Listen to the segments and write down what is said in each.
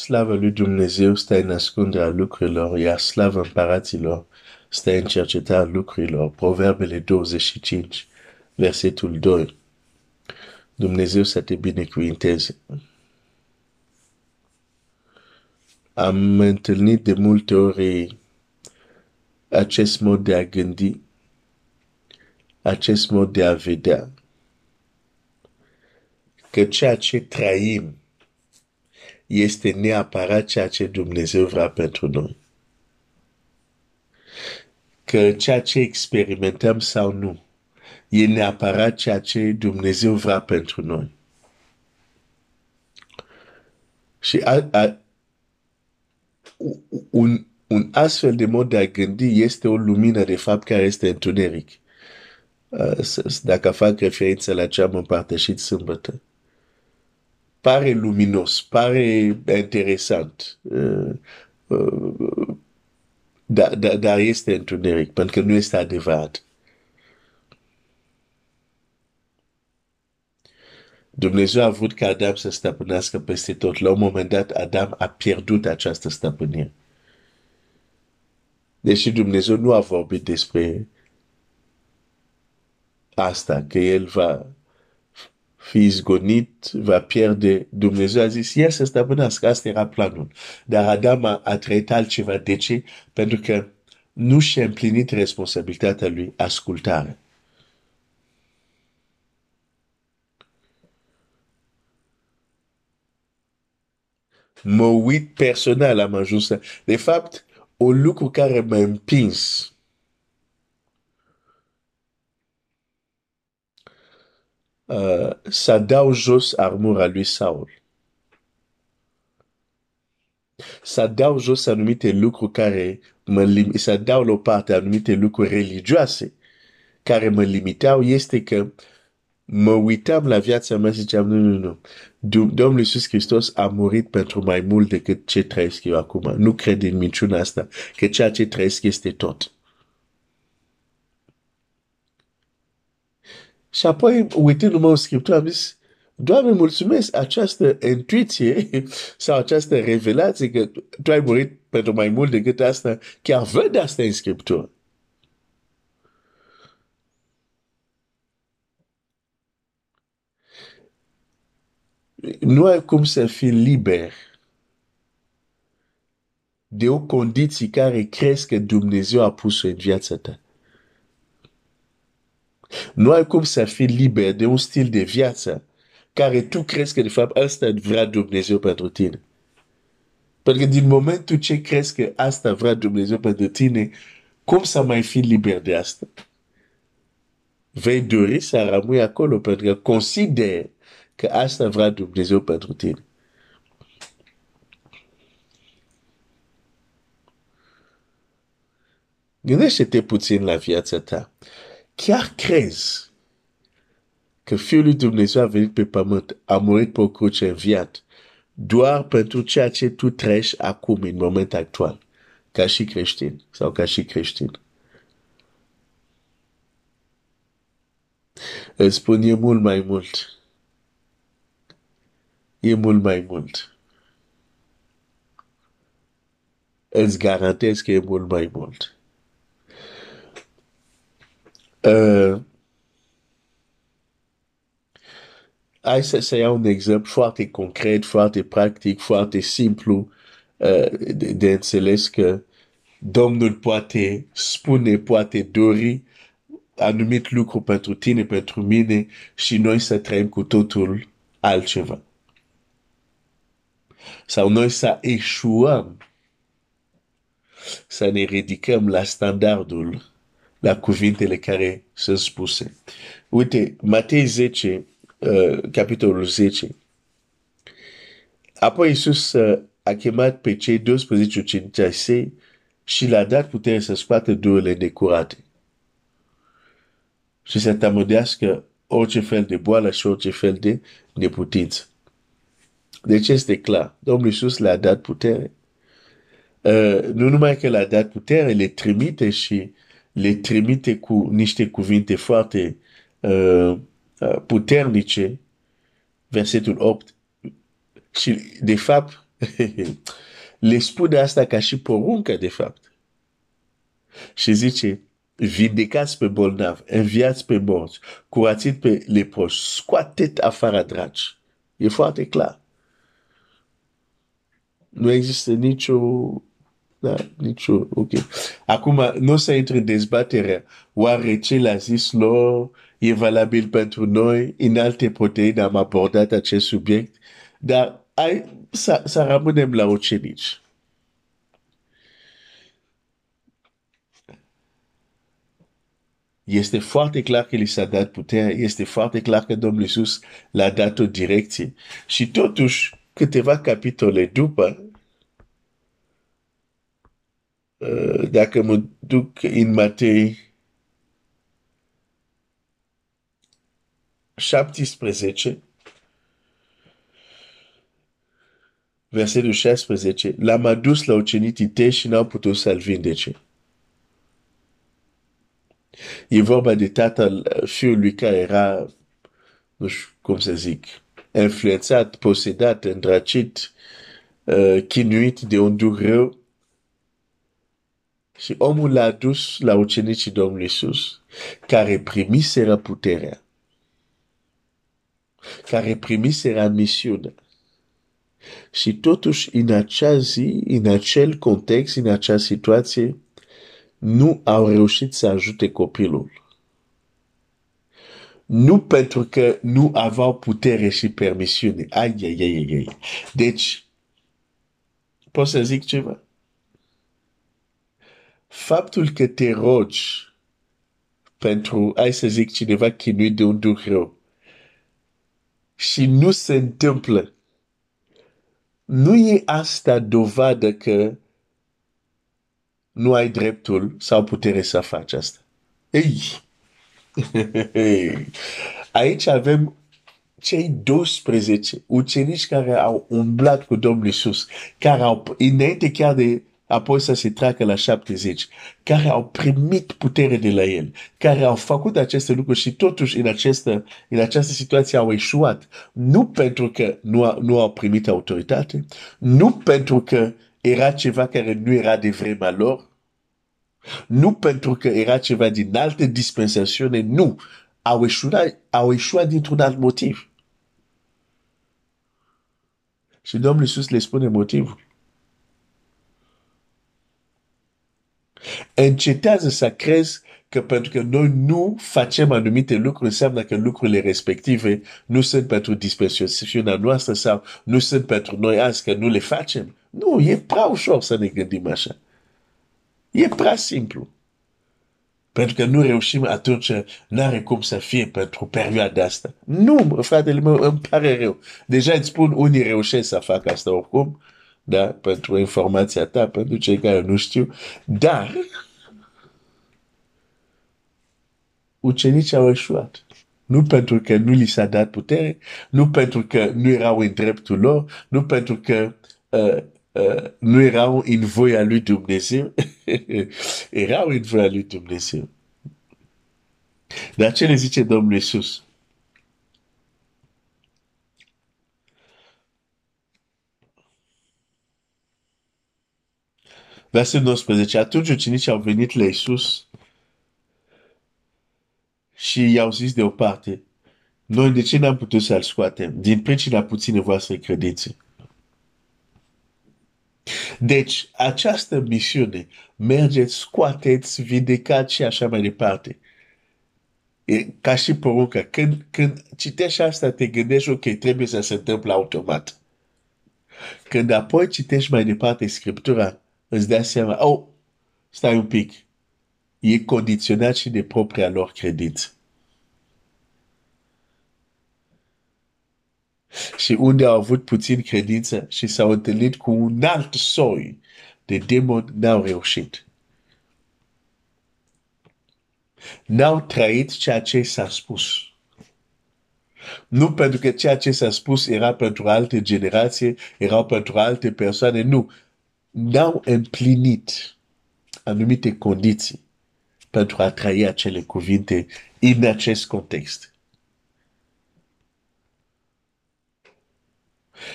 Slavă lui Dumnezeu stă în ascunderea lucrurilor, iar slavă împăraților stă în cercetarea lucrurilor. Proverbele 25, versetul 2. Dumnezeu să te binecuvinteze. Am întâlnit de multe ori acest mod de a gândi, acest mod de a vedea, că ceea ce trăim este neapărat ceea ce Dumnezeu vrea pentru noi. Că ceea ce experimentăm sau nu, e neapărat ceea ce Dumnezeu vrea pentru noi. Și a, a, un, un astfel de mod de a gândi este o lumină de fapt care este întuneric. Dacă fac referință la ce am împărtășit sâmbătă pare luminos, pare interesant, uh, uh, dar, da, dar este întuneric, pentru că nu este adevărat. Dumnezeu a vrut ca Adam să stăpânească peste tot. La un moment dat, Adam a pierdut această stăpânire. Deși Dumnezeu nu a vorbit despre asta, că el va fi izgonit, va pierde. Dumnezeu a zis, el să stăpânească, asta era planul. Dar Adam a, a trăit altceva. De ce? Pentru că nu și-a împlinit responsabilitatea lui, ascultare. Mă uit personal am ajuns. De fapt, un lucru care m-a împins uh, să dau jos armura lui Saul. Să dau jos anumite lucruri care mă lim- să dau la o parte anumite lucruri religioase care mă limitau este că mă uitam la viața mea și ziceam, nu, nu, nu. Domnul Iisus Hristos a murit pentru mai mult decât ce trăiesc eu acum. Nu cred în minciuna asta, că ceea ce trăiesc este tot. Și apoi, uitându-mă în Scriptură, am zis, Doamne, mulțumesc această intuiție sau această revelație că tu ai murit pentru mai mult decât asta. Chiar văd asta în Scriptură. Nu ai cum să fii liber de o condiție care crezi că Dumnezeu a pus în viața ta. Nu ai cum să fii liber de un stil de viață care tu crezi că de fapt asta vrea Dumnezeu pentru tine. Pentru că din momentul ce crezi că asta vrea Dumnezeu pentru tine, cum să mai fi liber de asta? Vei dori să rămâi acolo pentru că consider că asta vrea Dumnezeu pentru tine. Gândește-te puțin la viața ta chiar crezi că Fiul lui Dumnezeu a venit pe pământ, a murit pe o cruce înviat, doar pentru ceea ce tu treci acum, în moment actual, ca și creștin sau ca și creștin. Îți spun, e mult mai mult. E mult mai mult. Îți garantez că e mult mai mult. Uh, hai să, să iau un exemplu foarte concret, foarte practic, foarte simplu uh, de, de înțeles că Domnul poate spune, poate dori anumit lucru pentru tine, pentru mine și noi să trăim cu totul altceva. Sau noi să eșuăm, să ne ridicăm la standardul la cuvintele care sunt spuse. Uite, Matei 10, uh, capitolul 10. Apoi Iisus uh, a chemat pe cei 12 ucenici și l-a dat putere să scoată douăle necurate. Și să tămădească orice fel de boală și orice fel de neputință. Deci este clar. Domnul Iisus le-a dat putere. Uh, nu numai că le-a dat putere, le trimite și le trimite cu niște cuvinte foarte uh, uh, puternice, versetul 8, și de fapt le spune asta ca și poruncă, de fapt. Și zice, vindecați pe bolnav, înviați pe morți, curați pe leproși, scoateți afară dragi. E foarte clar. Nu există nicio da, nicio, ok. Acum, nu o să intru în dezbaterea. Oare ce l-a zis lor e valabil pentru noi? În alte proteine am abordat acest subiect. Dar hai să, să rămânem la ucenici. Este foarte clar că li s-a dat puterea, este foarte clar că Domnul Iisus l-a dat o direcție. Și totuși, câteva capitole după, uh, dacă mă duc în Matei 17, versetul 16, l-am adus la ucenicii tăi și n-au putut să-l vindece. E vorba de tatăl fiului care era, nu știu cum să zic, influențat, posedat, îndracit, uh, chinuit de un duh rău. Și omul l-a dus la ucenicii Domnului Iisus, care primiseră puterea, care primiseră misiunea. Și totuși, în acea zi, în acel context, în acea situație, nu au reușit să ajute copilul. Nu pentru că nu aveau putere și permisiune. Ai, ai, ai, ai, ai. Deci, pot să zic ceva? Faptul că te rogi pentru, hai să zic, cineva chinuit de un duh rău și nu se întâmplă, nu e asta dovadă că nu ai dreptul sau putere să faci asta. Ei! Aici avem cei 12 ucenici care au umblat cu Domnul Iisus, care au, înainte chiar de apoi să se treacă la 70, care au primit putere de la el, care au făcut aceste lucruri și totuși în această, în această situație au eșuat. Nu pentru că nu, nu au primit autoritate, nu pentru că era ceva care nu era de vremea lor, nu pentru că era ceva din alte dispensațiune, nu. Au eșuat, au eșuat dintr-un alt motiv. Și Domnul Iisus le spune motivul. Încetează să crezi că pentru că noi nu facem anumite lucruri, înseamnă că lucrurile respective nu sunt pentru dispensațiunea noastră sau nu sunt pentru noi azi că nu le facem. Nu, e prea ușor să ne gândim așa. E prea simplu. Pentru că nu reușim atunci, n-are cum să fie pentru perioada asta. Nu, fratele meu, îmi pare rău. Deja îți spun, unii reușesc să facă asta oricum, da, pentru informația ta, pentru cei care nu știu, dar ucenicii au eșuat. Nu pentru că nu li s-a dat putere, nu pentru că nu erau în dreptul lor, nu pentru că uh, uh, nu erau în voia lui Dumnezeu, erau în voia lui Dumnezeu. Dar ce le zice Domnul Iisus? Versetul 19. Atunci ucenicii au venit la Iisus și i-au zis de o parte, noi de ce n-am putut să-l scoatem? Din pricina puține voastre credințe. Deci, această misiune, mergeți, scoateți, vindecați și așa mai departe. E ca și poruncă. Când, când citești asta, te gândești, ok, trebuie să se întâmple automat. Când apoi citești mai departe Scriptura, îți dai seama, oh, stai un pic, e condiționat și de propria lor credință. și unde au avut puțin credință și s-au întâlnit cu un alt soi de demon, n-au reușit. N-au trăit ceea ce s-a spus. Nu pentru că ceea ce s-a spus era pentru alte generații, era pentru alte persoane, nu. N-au împlinit anumite condiții pentru a trăi acele cuvinte în acest context.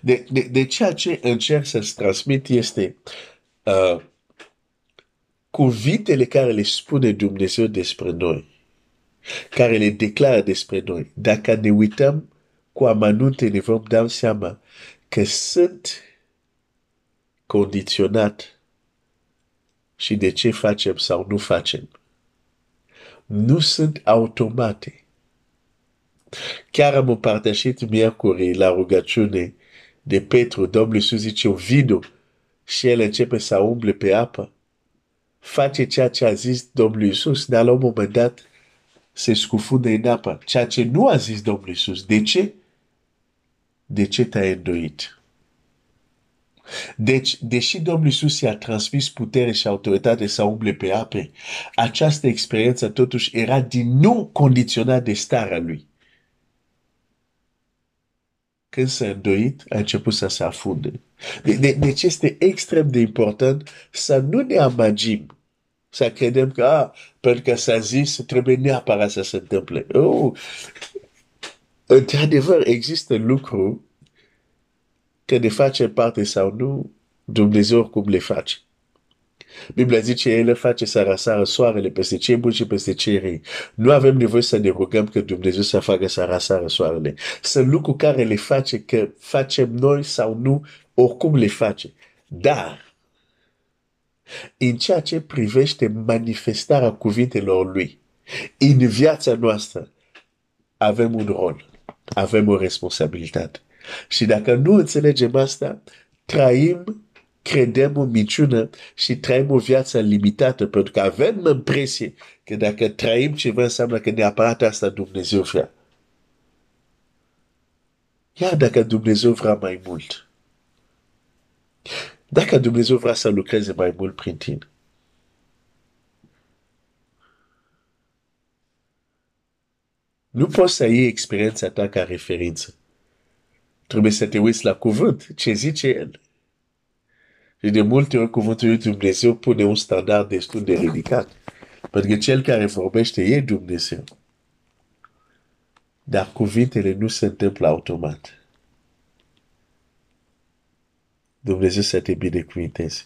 De, de, de ceea ce încerc să-ți transmit este uh, cuvintele care le spune Dumnezeu despre noi, care le declară despre noi. Dacă ne uităm cu amănunte, ne vom da seama că sunt condiționat și de ce facem sau nu facem. Nu sunt automate. Chiar am împărtășit miercuri la rugăciune de Petru, Domnul Iisus zice, vino și el începe să umble pe apă. Face ceea ce a zis Domnul Iisus, dar la un moment dat se scufunde în apă. Ceea ce nu a zis Domnul Iisus. De ce? De ce te-ai îndoit? Deci, deși Domnul Iisus i-a transmis putere și autoritate să umble pe ape, această experiență totuși era din nou condiționată de starea lui. Când s-a îndoit, a început să se afunde. De, de, deci este extrem de important să nu ne amagim, să credem că, ah, pentru că s-a zis, trebuie neapărat să se întâmple. Oh, într-adevăr, există lucruri că de face parte sau nu, Dumnezeu oricum le face. Biblia zice, El face să răsară soarele peste cei buni și peste cei răi. Nu avem nevoie să ne rugăm că Dumnezeu să facă să răsară soarele. Sunt lucruri care le face că facem noi sau nu, oricum le face. Dar, în ceea ce privește manifestarea cuvintelor Lui, în viața noastră, avem un rol, avem o responsabilitate. Și dacă nu înțelegem asta, trăim, credem o minciună și trăim o viață limitată, pentru că avem impresie că dacă trăim ceva înseamnă că neapărat asta Dumnezeu vrea. Iar dacă Dumnezeu vrea mai mult, dacă Dumnezeu vrea să lucreze mai mult prin tine, nu poți să iei experiența ta ca referință. Trebuie să te uiți la cuvânt, ce zice el. Și de multe ori cuvântul lui Dumnezeu pune un standard destul de ridicat. Pentru că cel care vorbește e Dumnezeu. Dar cuvintele nu se întâmplă automat. Dumnezeu să te binecuvinteze.